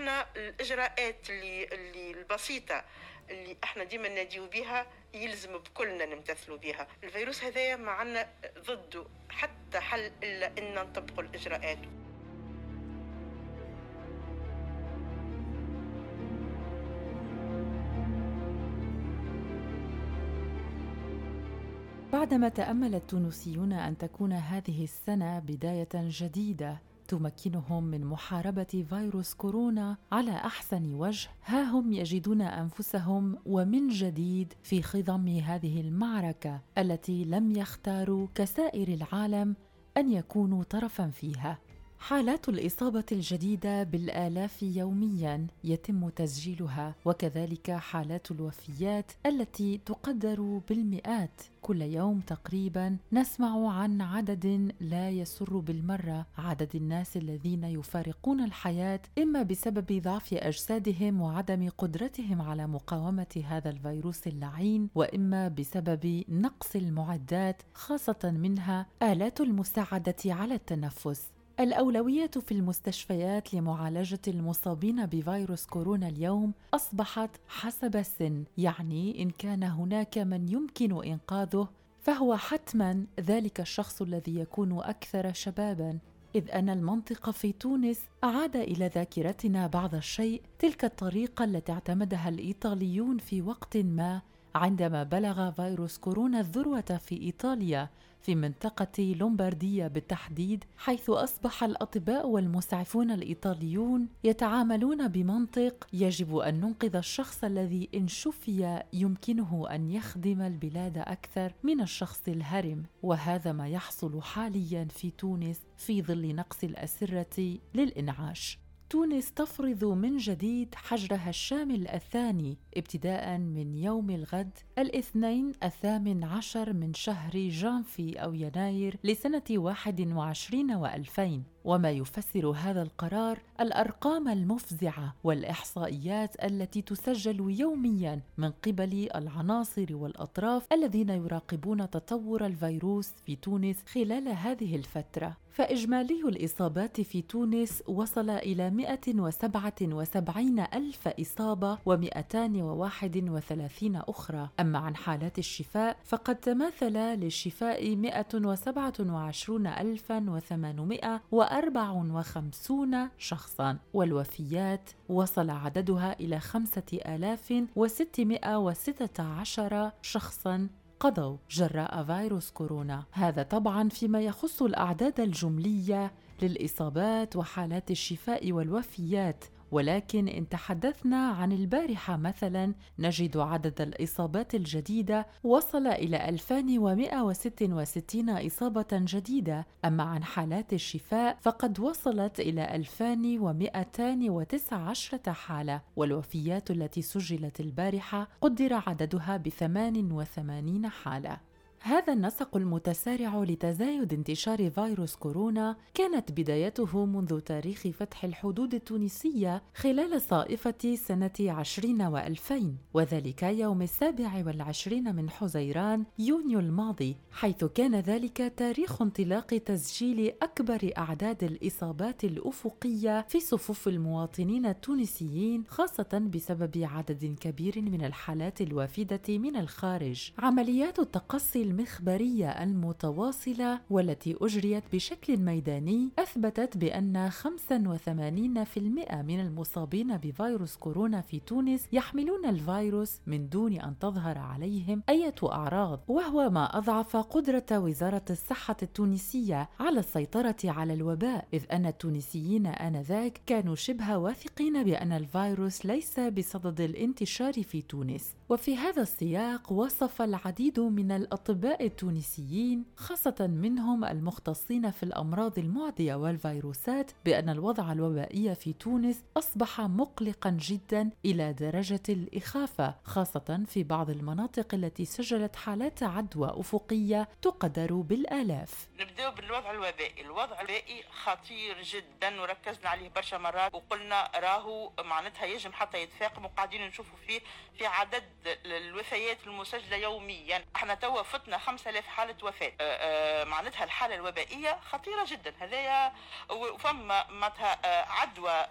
إحنا الاجراءات اللي اللي البسيطة اللي إحنا ديما ناديو بها يلزم بكلنا نمتثلوا بها الفيروس هذايا ما عنا ضده حتى حل إلا إن نطبقوا الإجراءات. بعدما تأمل التونسيون أن تكون هذه السنة بداية جديدة تمكنهم من محاربة فيروس كورونا على أحسن وجه. ها هم يجدون أنفسهم ومن جديد في خضم هذه المعركة التي لم يختاروا كسائر العالم أن يكونوا طرفا فيها. حالات الإصابة الجديدة بالآلاف يوميا يتم تسجيلها وكذلك حالات الوفيات التي تقدر بالمئات. كل يوم تقريبا نسمع عن عدد لا يسر بالمرة. عدد الناس الذين يفارقون الحياة إما بسبب ضعف أجسادهم وعدم قدرتهم على مقاومة هذا الفيروس اللعين وإما بسبب نقص المعدات خاصة منها آلات المساعدة على التنفس. الأولوية في المستشفيات لمعالجة المصابين بفيروس كورونا اليوم أصبحت حسب السن، يعني إن كان هناك من يمكن إنقاذه فهو حتما ذلك الشخص الذي يكون أكثر شبابا. إذ أن المنطق في تونس أعاد إلى ذاكرتنا بعض الشيء تلك الطريقة التي اعتمدها الإيطاليون في وقت ما عندما بلغ فيروس كورونا الذروة في إيطاليا في منطقة لومباردية بالتحديد حيث أصبح الأطباء والمسعفون الإيطاليون يتعاملون بمنطق يجب أن ننقذ الشخص الذي إن شفي يمكنه أن يخدم البلاد أكثر من الشخص الهرم. وهذا ما يحصل حاليا في تونس في ظل نقص الأسرة للإنعاش. تونس تفرض من جديد حجرها الشامل الثاني ابتداء من يوم الغد الاثنين الثامن عشر من شهر جانفي أو يناير لسنة واحد وعشرين وألفين. وما يفسر هذا القرار الأرقام المفزعة والإحصائيات التي تسجل يوميا من قبل العناصر والأطراف الذين يراقبون تطور الفيروس في تونس خلال هذه الفترة. فإجمالي الإصابات في تونس وصل إلى 177 ألف إصابة و231 أخرى. أما عن حالات الشفاء فقد تماثل للشفاء 127 ألفا 154 شخصا والوفيات وصل عددها إلى 5616 شخصا قضوا جراء فيروس كورونا. هذا طبعا فيما يخص الأعداد الجملية للإصابات وحالات الشفاء والوفيات. ولكن إن تحدثنا عن البارحة مثلا نجد عدد الإصابات الجديدة وصل إلى 2166 إصابة جديدة. أما عن حالات الشفاء فقد وصلت إلى 2219 حالة. والوفيات التي سجلت البارحة قدر عددها ب 88 حالة. هذا النسق المتسارع لتزايد انتشار فيروس كورونا كانت بدايته منذ تاريخ فتح الحدود التونسية خلال صائفة سنة عشرين وألفين وذلك يوم السابع والعشرين من حزيران يونيو الماضي حيث كان ذلك تاريخ انطلاق تسجيل أكبر أعداد الإصابات الأفقية في صفوف المواطنين التونسيين خاصة بسبب عدد كبير من الحالات الوافدة من الخارج. عمليات التقصي المخبرية المتواصلة والتي أجريت بشكل ميداني أثبتت بأن 85% من المصابين بفيروس كورونا في تونس يحملون الفيروس من دون أن تظهر عليهم أي أعراض وهو ما أضعف قدرة وزارة الصحة التونسية على السيطرة على الوباء إذ أن التونسيين آنذاك كانوا شبه واثقين بأن الفيروس ليس بصدد الانتشار في تونس. وفي هذا السياق وصف العديد من الأطباء التونسيين خاصة منهم المختصين في الأمراض المعدية والفيروسات بأن الوضع الوبائي في تونس أصبح مقلقا جدا إلى درجة الإخافة خاصة في بعض المناطق التي سجلت حالات عدوى أفقية تقدر بالآلاف. نبدأ بالوضع الوبائي. الوضع الوبائي خطير جدا وركزنا عليه برشا مرات وقلنا راهو معناتها يجب حتى يتفاقم وقاعدين نشوفوا فيه في عدد الوفيات المسجلة يوميا. إحنا توا فتنا وصلتنا 5000 حالة وفاة. معناتها الحالة الوبائية خطيرة جدا. هذايا وفما معناتها عدوى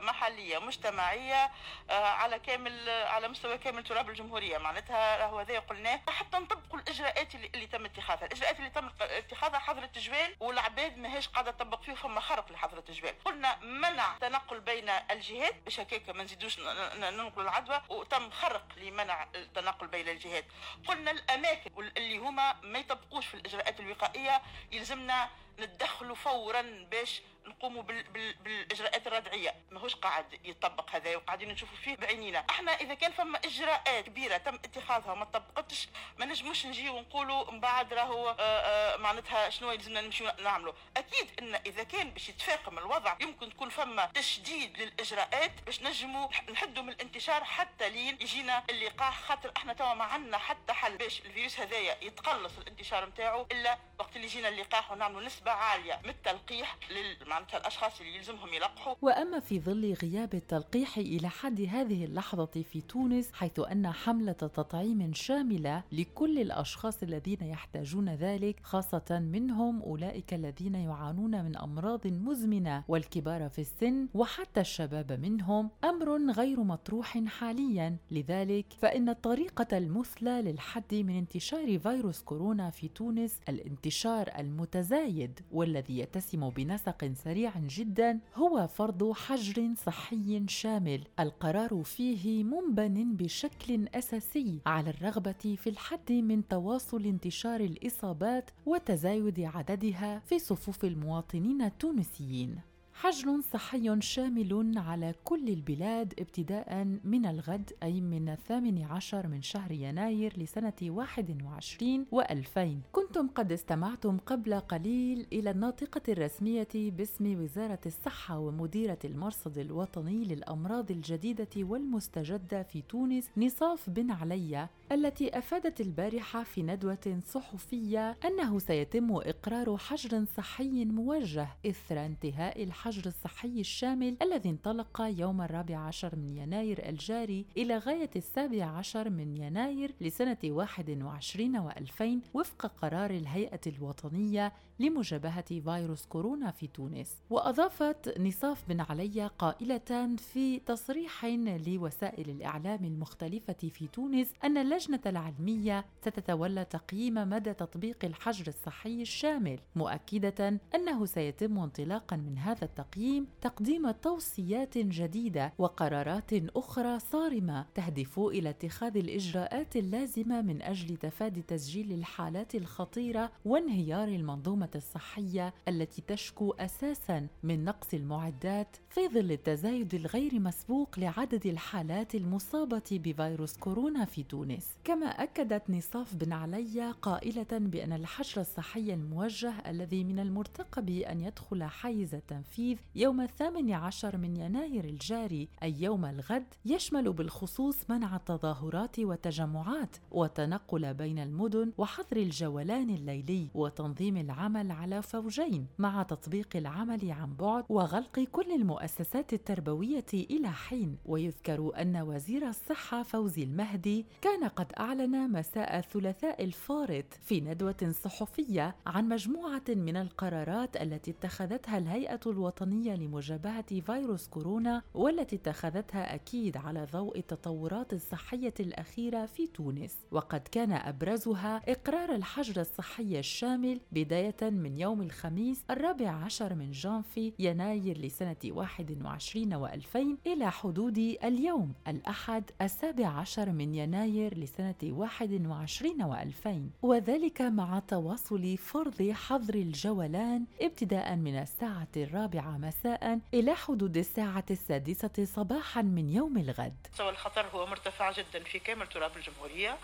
محلية مجتمعية على كامل على مستوى كامل تراب الجمهورية. معناتها راهو هذا قلناه. حتى نطبقوا الإجراءات اللي, اللي تم اتخاذها. الإجراءات اللي تم اتخاذها حظر التجوال والعباد ماهيش قاعدة تطبق فيه فما خرق لحظر التجوال قلنا منع تنقل بين الجهات باش هكاك ما نزيدوش ننقل العدوى وتم خرق لمنع التنقل بين الجهات. قلنا الأماكن اللي هما ما يطبقوش في الإجراءات الوقائية يلزمنا نتدخلوا فورا باش نقوموا بال بال بالإجراءات الردعيه ماهوش قاعد يطبق هذا وقاعدين نشوفوا فيه بعينينا. إحنا إذا كان فما إجراءات كبيرة تم اتخاذها وما طبقتش ما نجموش نجي ونقولوا من بعد راهو آه، آه، معناتها شنو يلزمنا نمشيو نعملوا. أكيد إن إذا كان باش يتفاقم الوضع يمكن تكون فما تشديد للإجراءات باش نجموا نحدوا من الانتشار حتى لين يجينا اللقاح. خاطر إحنا توا ما عندنا حتى حل باش الفيروس هذايا يتقلص الانتشار نتاعو إلا وقت اللي يجينا اللقاح ونعملوا نسبة عاليه من التلقيح معناتها الأشخاص اللي يلزمهم يلقحوا. وأما في ظل غياب التلقيح إلى حد هذه اللحظة في تونس حيث أن حملة تطعيم شاملة لكل الأشخاص الذين يحتاجون ذلك خاصة منهم أولئك الذين يعانون من أمراض مزمنة والكبار في السن وحتى الشباب منهم أمر غير مطروح حاليا. لذلك فإن الطريقة المثلى للحد من انتشار فيروس كورونا في تونس الانتشار المتزايد والذي يتسم بنسق سريع جدا هو فرض حجر صحي شامل. القرار فيه منبن بشكل أساسي على الرغبة في الحد من تواصل انتشار الإصابات وتزايد عددها في صفوف المواطنين التونسيين. حجر صحي شامل على كل البلاد ابتداء من الغد أي من الثامن عشر من شهر يناير لسنة 21 و2000 كنتم قد استمعتم قبل قليل إلى الناطقة الرسمية باسم وزارة الصحة ومديرة المرصد الوطني للأمراض الجديدة والمستجدة في تونس نصاف بن علي التي أفادت البارحة في ندوة صحفية أنه سيتم إقرار حجر صحي موجه إثر انتهاء الحجر الصحي الشامل الذي انطلق يوم الرابع عشر من يناير الجاري إلى غاية السابع عشر من يناير لسنة 21 و2000 وفق قرار الهيئة الوطنية لمجابهة فيروس كورونا في تونس. وأضافت نصاف بن علي قائله في تصريح لوسائل الإعلام المختلفة في تونس أن اللجنة العلمية ستتولى تقييم مدى تطبيق الحجر الصحي الشامل مؤكدة أنه سيتم انطلاقا من هذا التقييم تقديم توصيات جديدة وقرارات أخرى صارمة تهدف إلى اتخاذ الإجراءات اللازمة من أجل تفادي تسجيل الحالات الخطيرة وانهيار المنظومة الصحية التي تشكو أساسا من نقص المعدات في ظل التزايد الغير مسبوق لعدد الحالات المصابة بفيروس كورونا في تونس. كما أكدت نصاف بن علي قائلة بأن الحجر الصحي الموجه الذي من المرتقب أن يدخل حيز التنفيذ يوم الثامن عشر من يناير الجاري أي يوم الغد يشمل بالخصوص منع التظاهرات والتجمعات والتنقل بين المدن وحظر الجولان الليلي وتنظيم العمل على فوجين مع تطبيق العمل عن بعد وغلق كل المؤسسات التربوية إلى حين. ويذكر أن وزير الصحة فوزي المهدي كان قد أعلن مساء الثلاثاء الفارط في ندوة صحفية عن مجموعة من القرارات التي اتخذتها الهيئة الوطنية لمجابهة فيروس كورونا والتي اتخذتها أكيد على ضوء التطورات الصحية الأخيرة في تونس. وقد كان أبرزها إقرار الحجر الصحي الشامل بداية من يوم الخميس الرابع عشر من جانفي يناير لسنة 21 و2000 إلى حدود اليوم الأحد السابع عشر من يناير لسنة 21 و2000 وذلك مع تواصل فرض حظر الجولان ابتداء من الساعة الرابعة مساء إلى حدود الساعة السادسة صباحا من يوم الغد. مستوى الخطر هو مرتفع جدا في كامل تراب الجمهورية.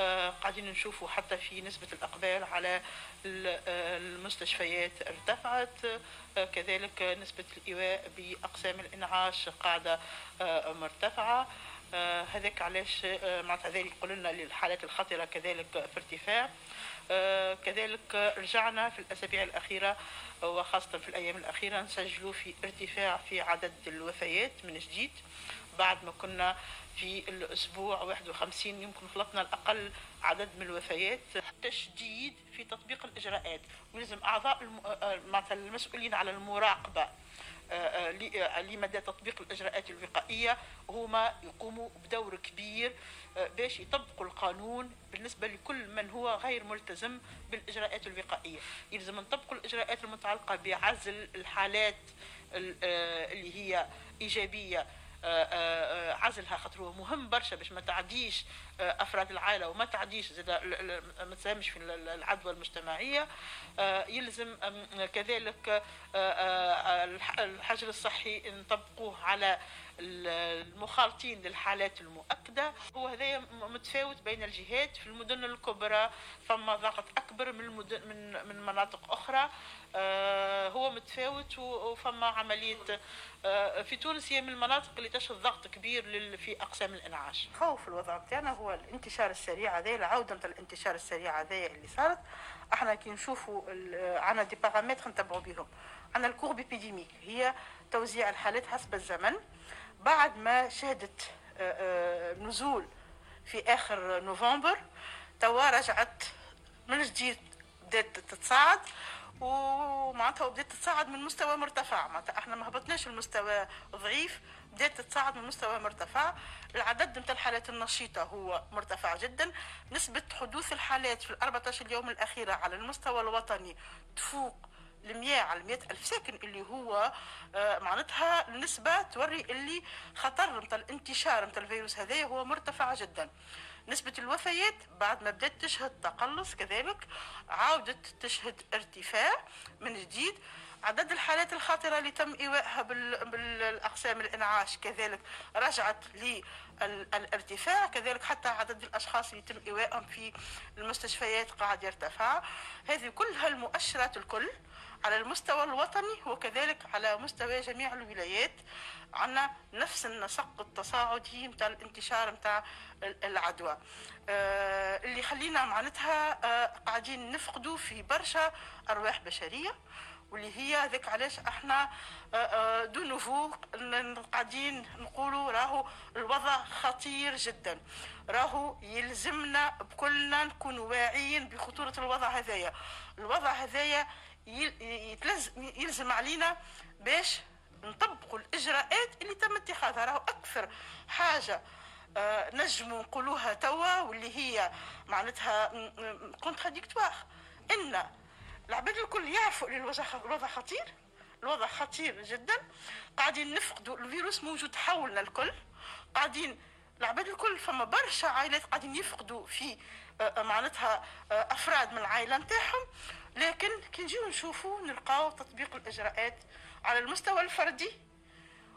آه، قاعدين نشوفوا حتى في نسبة الأقبال على آه، المستشفيات ارتفعت. آه، كذلك نسبة الإيواء بأقسام الإنعاش قاعدة مرتفعة. هذاك علاش معناتها ذلك لنا الحالات الخطرة كذلك في ارتفاع. كذلك رجعنا في الأسابيع الأخيرة وخاصة في الأيام الأخيرة نسجلوا في ارتفاع في عدد الوفيات من جديد. بعد ما كنا في الأسبوع 51 يمكن خلطنا الأقل عدد من الوفيات. تشديد في تطبيق الإجراءات ويلزم أعضاء المسؤولين على المراقبة. لمدى تطبيق الإجراءات الوقائية. هما يقوموا بدور كبير باش يطبقوا القانون بالنسبة لكل من هو غير ملتزم بالإجراءات الوقائية. يلزم نطبقوا الإجراءات المتعلقة بعزل الحالات اللي هي إيجابية آه، آه، آه، عزلها خاطر هو مهم برشا باش ما تعديش أفراد العائلة وما تعديش زاد ما تساهمش في العدوى المجتمعية. يلزم كذلك الحجر الصحي نطبقوه على المخالطين للحالات المؤكدة. هو هذا متفاوت بين الجهات. في المدن الكبرى فما ضغط أكبر من المدن من من مناطق أخرى. هو متفاوت وفما عملية في تونس هي من المناطق اللي تشهد ضغط كبير في أقسام الإنعاش. خوف الوضع بتاعنا هو الانتشار السريع هذا العودة نتاع الانتشار السريع هذا اللي صارت إحنا كي نشوفوا عندنا des paramètres نتبعوا بهم عندنا ال courbe épidémique هي توزيع الحالات حسب الزمن. بعد ما شهدت آه، آه، نزول في آخر نوفمبر توا رجعت من جديد بدأت تتصاعد. ومعناتها بدات تتصاعد من مستوى مرتفع. معناتها إحنا ما هبطناش المستوى ضعيف بدات تتصاعد من مستوى مرتفع. العدد نتاع الحالات النشيطة هو مرتفع جدا. نسبة حدوث الحالات في ال 14 يوم الأخيرة على المستوى الوطني تفوق المياه على المئة ألف ساكن اللي هو آه، معناتها النسبة توري اللي خطر متاع الانتشار متاع الفيروس هذا هو مرتفع جدا. نسبة الوفيات بعد ما بدأت تشهد تقلص كذلك عاودت تشهد ارتفاع من جديد عدد الحالات الخطرة اللي تم إيوائها بالأقسام الإنعاش كذلك رجعت للارتفاع كذلك حتى عدد الأشخاص اللي تم إيوائهم في المستشفيات قاعد يرتفع. هذه كلها المؤشرات الكل على المستوى الوطني وكذلك على مستوى جميع الولايات عندنا نفس النسق التصاعدي نتاع الانتشار نتاع العدوى. آه اللي خلينا معناتها آه قاعدين نفقدوا في برشا أرواح بشرية واللي هي ذاك علاش إحنا آه، آه، de nouveau قاعدين نقولوا راهو الوضع خطير جدا. راهو يلزمنا بكلنا نكون واعيين بخطورة الوضع هذايا. الوضع هذايا يلزم علينا باش نطبقوا الإجراءات اللي تم اتخاذها. راهو أكثر حاجة آه نجموا نقولوها توا واللي هي معناتها contradictoire إن العباد الكل يعرفوا أن الوضع خطير الوضع خطير جدا. قاعدين نفقدوا الفيروس موجود حولنا الكل. قاعدين العباد الكل فما برشا عائلات قاعدين يفقدوا في آه، معناتها آه، أفراد من العائلة نتاعهم. لكن كي نجيو نشوفوا نلقاو تطبيق الإجراءات على المستوى الفردي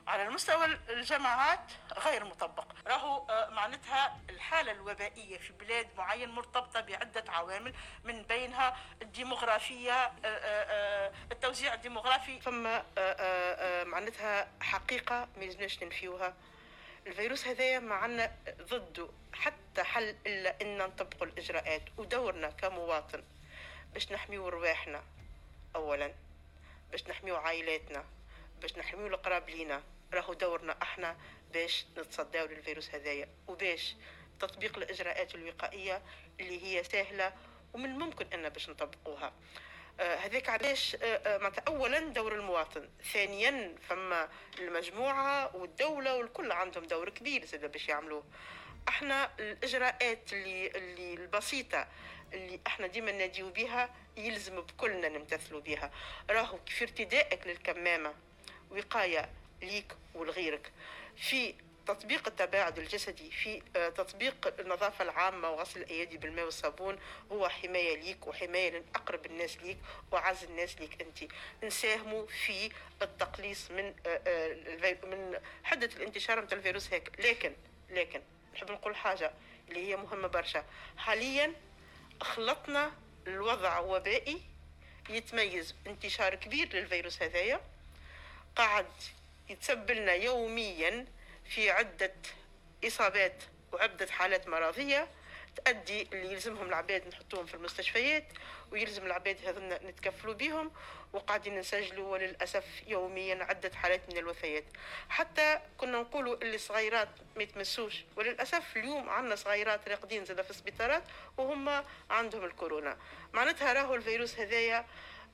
على المستوى الجماعات غير مطبق. راهو آه، معناتها الحالة الوبائية في بلاد معين مرتبطة بعدة عوامل من بينها الديموغرافية آه، آه، التوزيع الديموغرافي. ثم معناتها حقيقة ما يلزمناش ننفيوها. الفيروس هذايا ما عندنا ضده حتى حل إلا إن نطبقوا الإجراءات ودورنا كمواطن. باش نحميو رواحنا اولا. باش نحميو عائلاتنا باش نحميو القراب لينا. راهو دورنا أحنا باش نتصداو للفيروس هذايا وباش تطبيق الإجراءات الوقائية اللي هي سهلة ومن الممكن أن باش نطبقوها. آه هذاك علاش آه, آه، معناتها اولا دور المواطن ثانيا فما المجموعة والدولة والكل عندهم دور كبير زاد باش يعملوه. إحنا الاجراءات اللي اللي البسيطة اللي إحنا ديما ناديو بها يلزم بكلنا نمتثلوا بها راهو في ارتدائك للكمامة وقاية ليك ولغيرك. في تطبيق التباعد الجسدي في آه، تطبيق النظافة العامة وغسل الأيدي بالماء والصابون هو حماية ليك وحماية لأقرب الناس ليك وعز الناس ليك أنت. نساهموا في التقليص من آه، آه، من حدة الانتشار نتاع الفيروس هيك. لكن لكن نحب نقول حاجة اللي هي مهمة برشا. حاليا خلطنا الوضع وبائي يتميز. انتشار كبير للفيروس هذايا. قاعد يتسبلنا يوميا في عدة إصابات وعدة حالات مرضية. تأدي اللي يلزمهم العباد نحطوهم في المستشفيات ويلزم العباد هذونا نتكفلوا بهم وقاعدين نسجلوا وللأسف يوميا عدة حالات من الوفيات. حتى كنا نقولوا اللي صغيرات ما يتمسوش وللأسف اليوم عندنا صغيرات راقدين زاد في السبيطارات وهم عندهم الكورونا. معناتها راهو الفيروس هذايا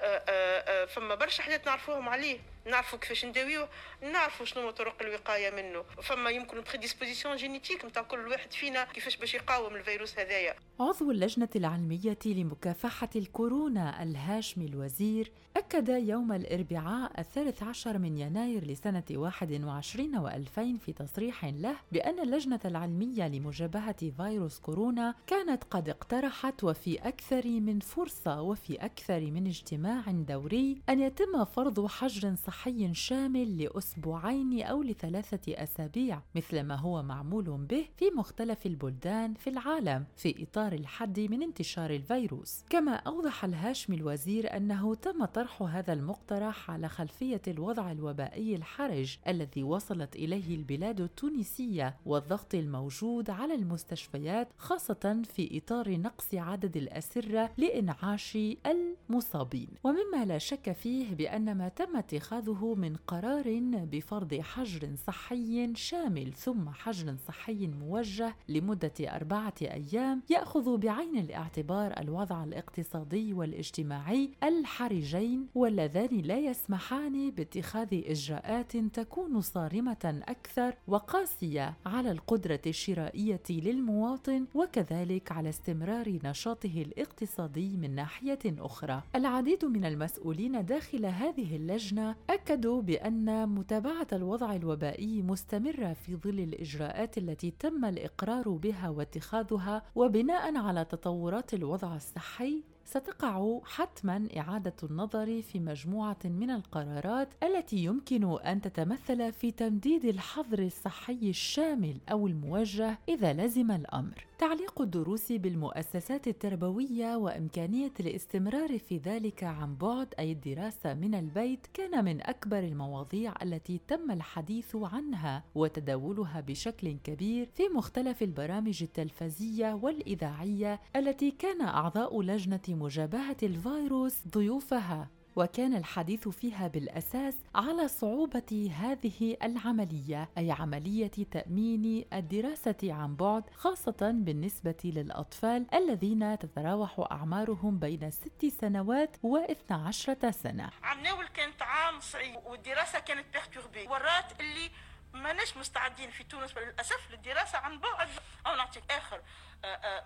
آه، آه، آه، فما برشا حاجات نعرفوهم عليه. نعرفوا كيفاش نداويوه نعرفوا شنو طرق الوقاية منه. فما يمكن prédisposition génétique نتاع كل واحد فينا كيفاش باش يقاوم الفيروس هذايا. عضو اللجنة العلمية لمكافحة الكورونا الهاشمي الوزير أكد يوم الأربعاء الثالث عشر من يناير لسنة 21 و2000 في تصريح له بأن اللجنة العلمية لمجابهة فيروس كورونا كانت قد اقترحت وفي أكثر من فرصة وفي أكثر من اجتماع دوري أن يتم فرض حجر صحي شامل لأسبوعين أو لثلاثة أسابيع مثل ما هو معمول به في مختلف البلدان في العالم في إطار الحد من انتشار الفيروس. كما أوضح الهاشمي الوزير أنه تم طرح هذا المقترح على خلفية الوضع الوبائي الحرج الذي وصلت إليه البلاد التونسية والضغط الموجود على المستشفيات خاصة في إطار نقص عدد الأسرة لإنعاش المصابين. ومما لا شك فيه بأن ما تم اتخاذه من قرار بفرض حجر صحي شامل ثم حجر صحي موجه لمدة أربعة أيام يأخذ بعين الاعتبار الوضع الاقتصادي والاجتماعي الحرجين واللذان لا يسمحان باتخاذ إجراءات تكون صارمة أكثر وقاسية على القدرة الشرائية للمواطن وكذلك على استمرار نشاطه الاقتصادي من ناحية أخرى. العديد من المسؤولين داخل هذه اللجنة أكدوا بأن متابعة الوضع الوبائي مستمرة في ظل الإجراءات التي تم الإقرار بها واتخاذها وبناء على تطورات الوضع الصحي ستقع حتما إعادة النظر في مجموعة من القرارات التي يمكن أن تتمثل في تمديد الحظر الصحي الشامل أو الموجه إذا لزم الأمر. تعليق الدروس بالمؤسسات التربوية وإمكانية الاستمرار في ذلك عن بعد أي الدراسة من البيت كان من أكبر المواضيع التي تم الحديث عنها وتداولها بشكل كبير في مختلف البرامج التلفزية والإذاعية التي كان أعضاء لجنة مجابهة الفيروس ضيوفها وكان الحديث فيها بالأساس على صعوبة هذه العملية أي عملية تأمين الدراسة عن بعد خاصة بالنسبة للأطفال الذين تتراوح أعمارهم بين ست سنوات و12 سنة. عم كانت عام صعيب والدراسة كانت بيرتوربي ورات اللي ماناش مستعدين في تونس للأسف للدراسه عن بعد. أو نعطيك آخر.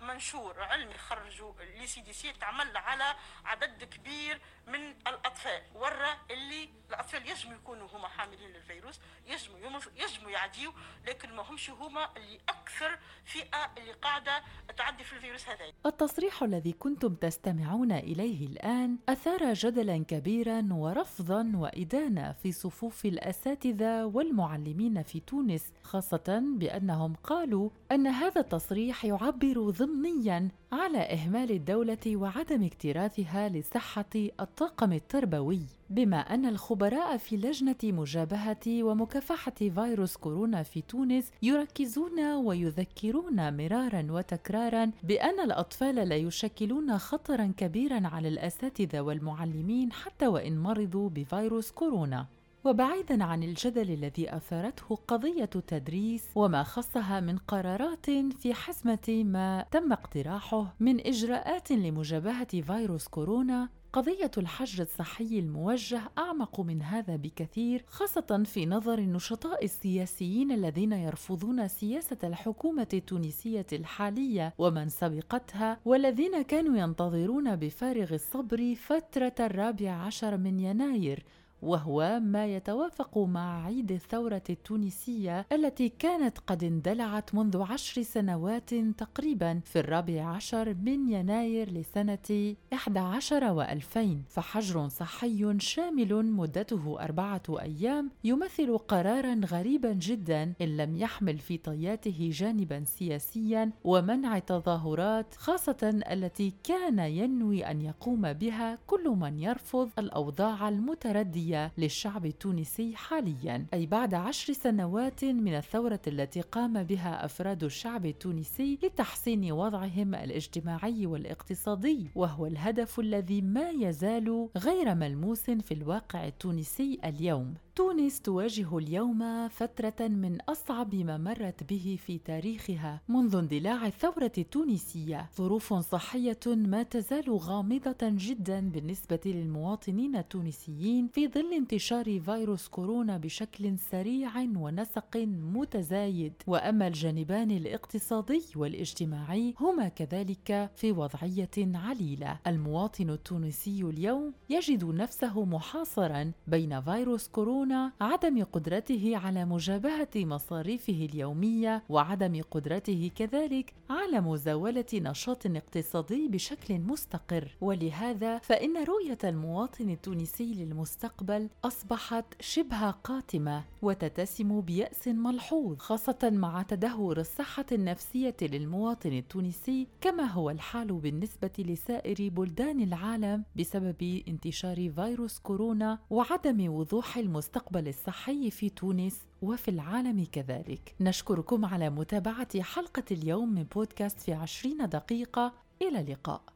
منشور علمي خرجوا l'ECDC تعمل على عدد كبير من الأطفال. ورا اللي الأطفال يجموا يكونوا هما حاملين للفيروس يجموا يجموا يعديوا لكن ما همش هما اللي أكثر فئة اللي قاعدة تعدي في الفيروس هذا التصريح الذي كنتم تستمعون إليه الآن أثار جدلا كبيرا ورفضا وإدانة في صفوف الأساتذة والمعلمين في تونس خاصة بأنهم قالوا أن هذا التصريح يعبر ضمنيا على إهمال الدولة وعدم اكتراثها لصحة الطاقم التربوي بما أن الخبراء في لجنة مجابهة ومكافحة فيروس كورونا في تونس يركزون ويذكرون مرارا وتكرارا بأن الأطفال لا يشكلون خطرا كبيرا على الأساتذة والمعلمين حتى وإن مرضوا بفيروس كورونا. وبعيدا عن الجدل الذي أثارته قضية التدريس وما خصها من قرارات في حزمه ما تم اقتراحه من إجراءات لمجابهة فيروس كورونا قضية الحجر الصحي الموجه أعمق من هذا بكثير خاصة في نظر النشطاء السياسيين الذين يرفضون سياسة الحكومة التونسية الحالية ومن سبقتها والذين كانوا ينتظرون بفارغ الصبر فترة الرابع عشر من يناير. وهو ما يتوافق مع عيد الثورة التونسية التي كانت قد اندلعت منذ عشر سنوات تقريبا في الرابع عشر من يناير لسنة 11 وألفين. فحجر صحي شامل مدته أربعة أيام يمثل قرارا غريبا جدا إن لم يحمل في طياته جانبا سياسيا ومنع تظاهرات خاصة التي كان ينوي أن يقوم بها كل من يرفض الأوضاع المتردية. الحالية للشعب التونسي حاليا أي بعد عشر سنوات من الثورة التي قام بها أفراد الشعب التونسي لتحسين وضعهم الاجتماعي والاقتصادي وهو الهدف الذي ما يزال غير ملموس في الواقع التونسي اليوم. تونس تواجه اليوم فترة من أصعب ما مرت به في تاريخها منذ اندلاع الثورة التونسية، ظروف صحية ما تزال غامضة جدا بالنسبة للمواطنين التونسيين في ظل انتشار فيروس كورونا بشكل سريع ونسق متزايد، وأما الجانبان الاقتصادي والاجتماعي هما كذلك في وضعية عليلة. المواطن التونسي اليوم يجد نفسه محاصرا بين فيروس كورونا دون عدم قدرته على مجابهة مصاريفه اليومية وعدم قدرته كذلك على مزاولة نشاط اقتصادي بشكل مستقر. ولهذا فإن رؤية المواطن التونسي للمستقبل أصبحت شبه قاتمة وتتسم بيأس ملحوظ خاصة مع تدهور الصحة النفسية للمواطن التونسي كما هو الحال بالنسبة لسائر بلدان العالم بسبب انتشار فيروس كورونا وعدم وضوح المستقبل المستقبل الصحي في تونس وفي العالم كذلك. نشكركم على متابعة حلقة اليوم من بودكاست في عشرين دقيقة. إلى اللقاء.